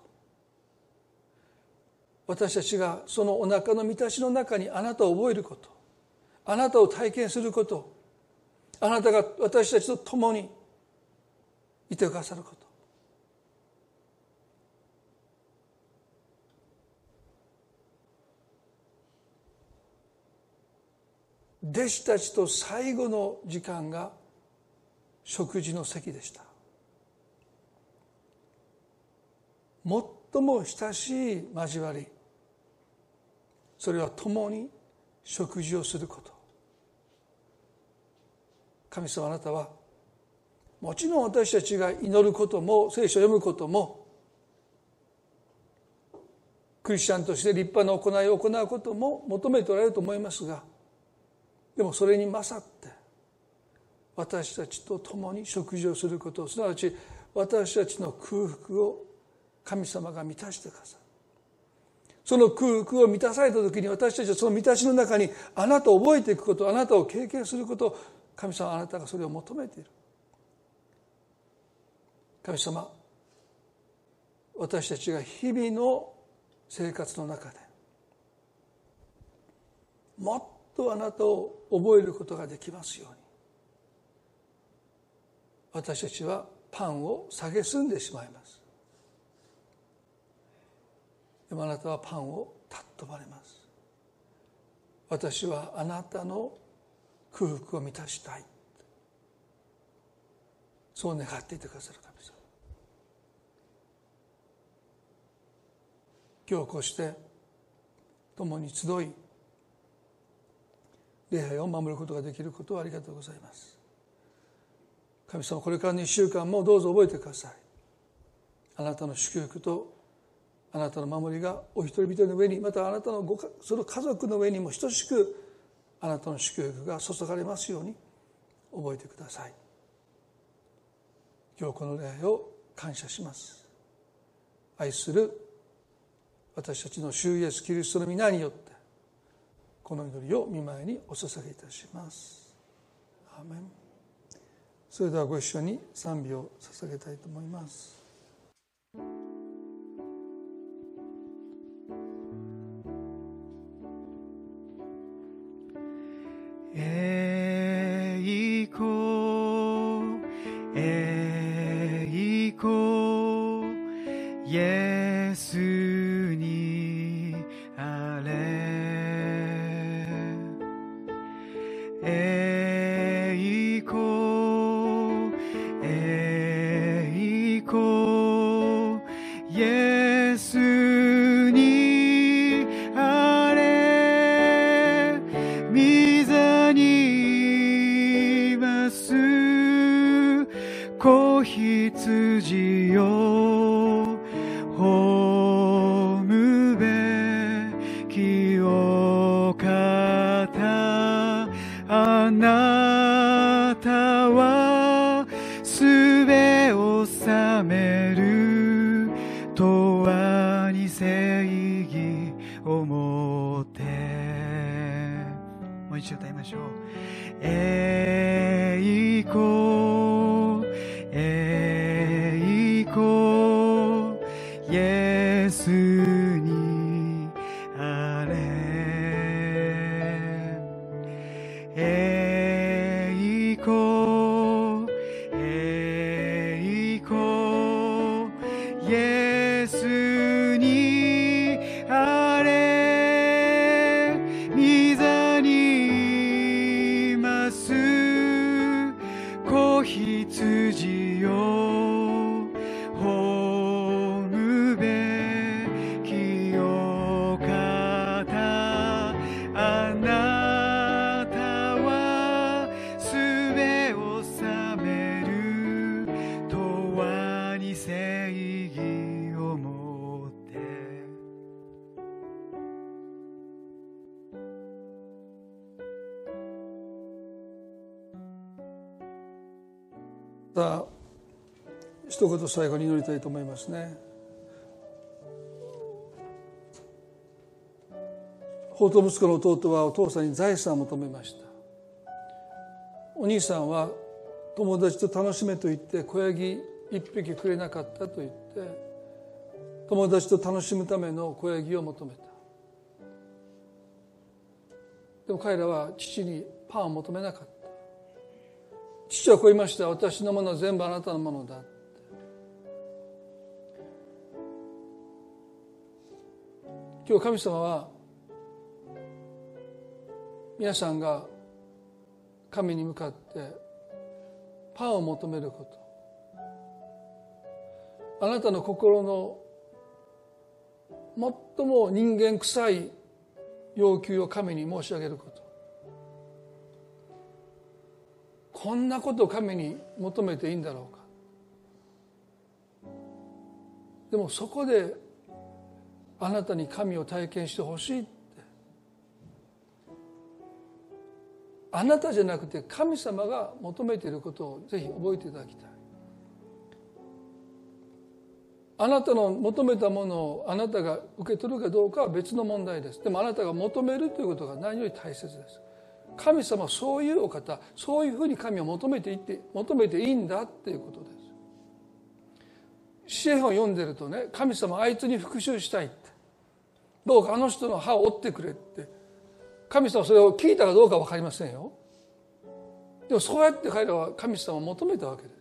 A: 私たちがそのお腹の満たしの中にあなたを覚えること。あなたを体験すること。あなたが私たちと共にいてくださること。弟子たちと最後の時間が食事の席でした。最も親しい交わり。それは共に食事をすること。神様あなたはもちろん私たちが祈ることも聖書を読むこともクリスチャンとして立派な行いを行うことも求めておられると思いますがでもそれに勝って私たちと共に食事をすることすなわち私たちの空腹を神様が満たしてくださる。その空腹を満たされた時に私たちはその満たしの中にあなたを覚えていくことあなたを経験すること神様あなたがそれを求めている。神様私たちが日々の生活の中でもっとあなたを覚えることができますように。私たちはパンを蔑んでしまいます。でもあなたはパンを尊ばれます。私はあなたの空腹を満たしたい。そう願っていてくださる神様。今日こうして共に集い礼拝を守ることができることをありがとうございます。神様これからの1週間もどうぞ覚えてください。あなたの祝福とあなたの守りがお一人一人の上にまたあなたのごその家族の上にも等しくあなたの祝福が注がれますように覚えてください。今日この礼拝を感謝します。愛する私たちの主イエスキリストの皆によってこの祈りを御前にお捧げいたします。アメン。それではご一緒に賛美を捧げたいと思います「えー一言最後に祈りたいと思いますね。法と息子の弟はお父さんに財産を求めました。お兄さんは友達と楽しめと言って小ヤギ一匹くれなかったと言って友達と楽しむための小ヤギを求めた。でも彼らは父にパンを求めなかった。父はこう言いました。私のものは全部あなたのものだ。今日神様は皆さんが神に向かってパンを求めること。あなたの心の最も人間臭い要求を神に申し上げること。こんなことを神に求めていいんだろうか。でもそこであなたに神を体験してほしいって。あなたじゃなくて神様が求めていることをぜひ覚えていただきたい。あなたの求めたものをあなたが受け取るかどうかは別の問題です。でもあなたが求めるということが何より大切です。神様はそういうお方そういうふうに神を求めていって求めていいんだっていうことです。支援を読んでるとね神様あいつに復讐したいって。どうかあの人の歯を折ってくれって。神様それを聞いたかどうか分かりませんよ。でもそうやって彼らは神様を求めたわけです。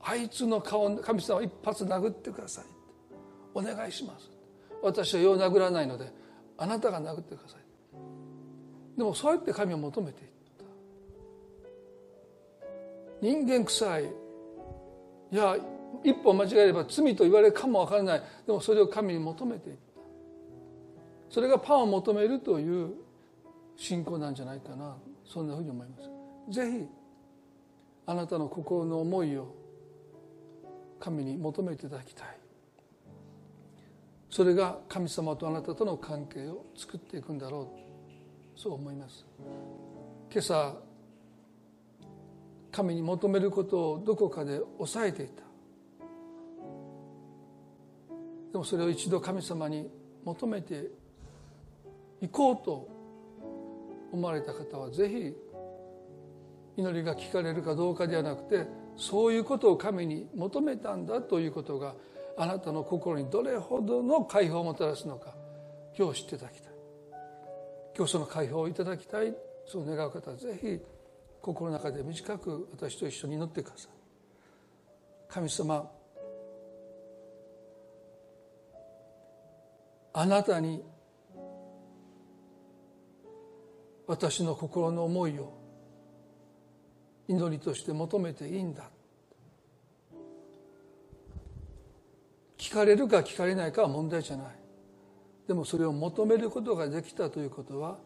A: あいつの顔神様一発殴ってくださいお願いします。私はよう殴らないのであなたが殴ってください。でもそうやって神を求めていった。人間臭い。いや一歩間違えれば罪と言われるかもわからない。でもそれを神に求めていった。それがパンを求めるという信仰なんじゃないかな。そんなふうに思います。ぜひあなたの心の思いを神に求めていただきたい。それが神様とあなたとの関係を作っていくんだろう。そう思います。今朝神に求めることをどこかで抑えていた。でもそれを一度神様に求めていこうと思われた方はぜひ祈りが聞かれるかどうかではなくてそういうことを神に求めたんだということがあなたの心にどれほどの解放をもたらすのか今日知っていただきたい今日その解放をいただきたい。そう願う方はぜひ心の中で短く私と一緒に祈ってください。神様あなたに私の心の思いを祈りとして求めていいんだ。聞かれるか聞かれないかは問題じゃない。でもそれを求めることができたということは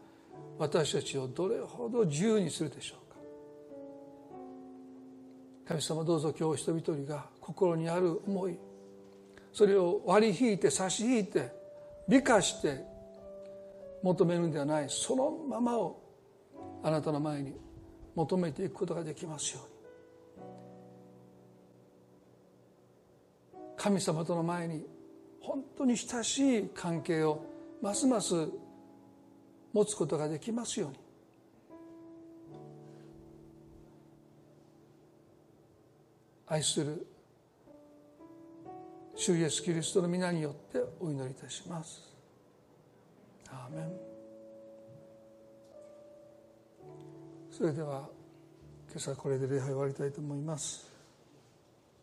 A: 私たちをどれほど自由にするでしょうか。神様どうぞ今日人一人が心にある思いそれを割り引いて差し引いて美化して求めるんではない。そのままをあなたの前に求めていくことができますように。神様との前に本当に親しい関係をますます持つことができますように。愛する主イエスキリストの皆によってお祈りいたします。Amen. それでは今朝これで礼拝終わりたいと思います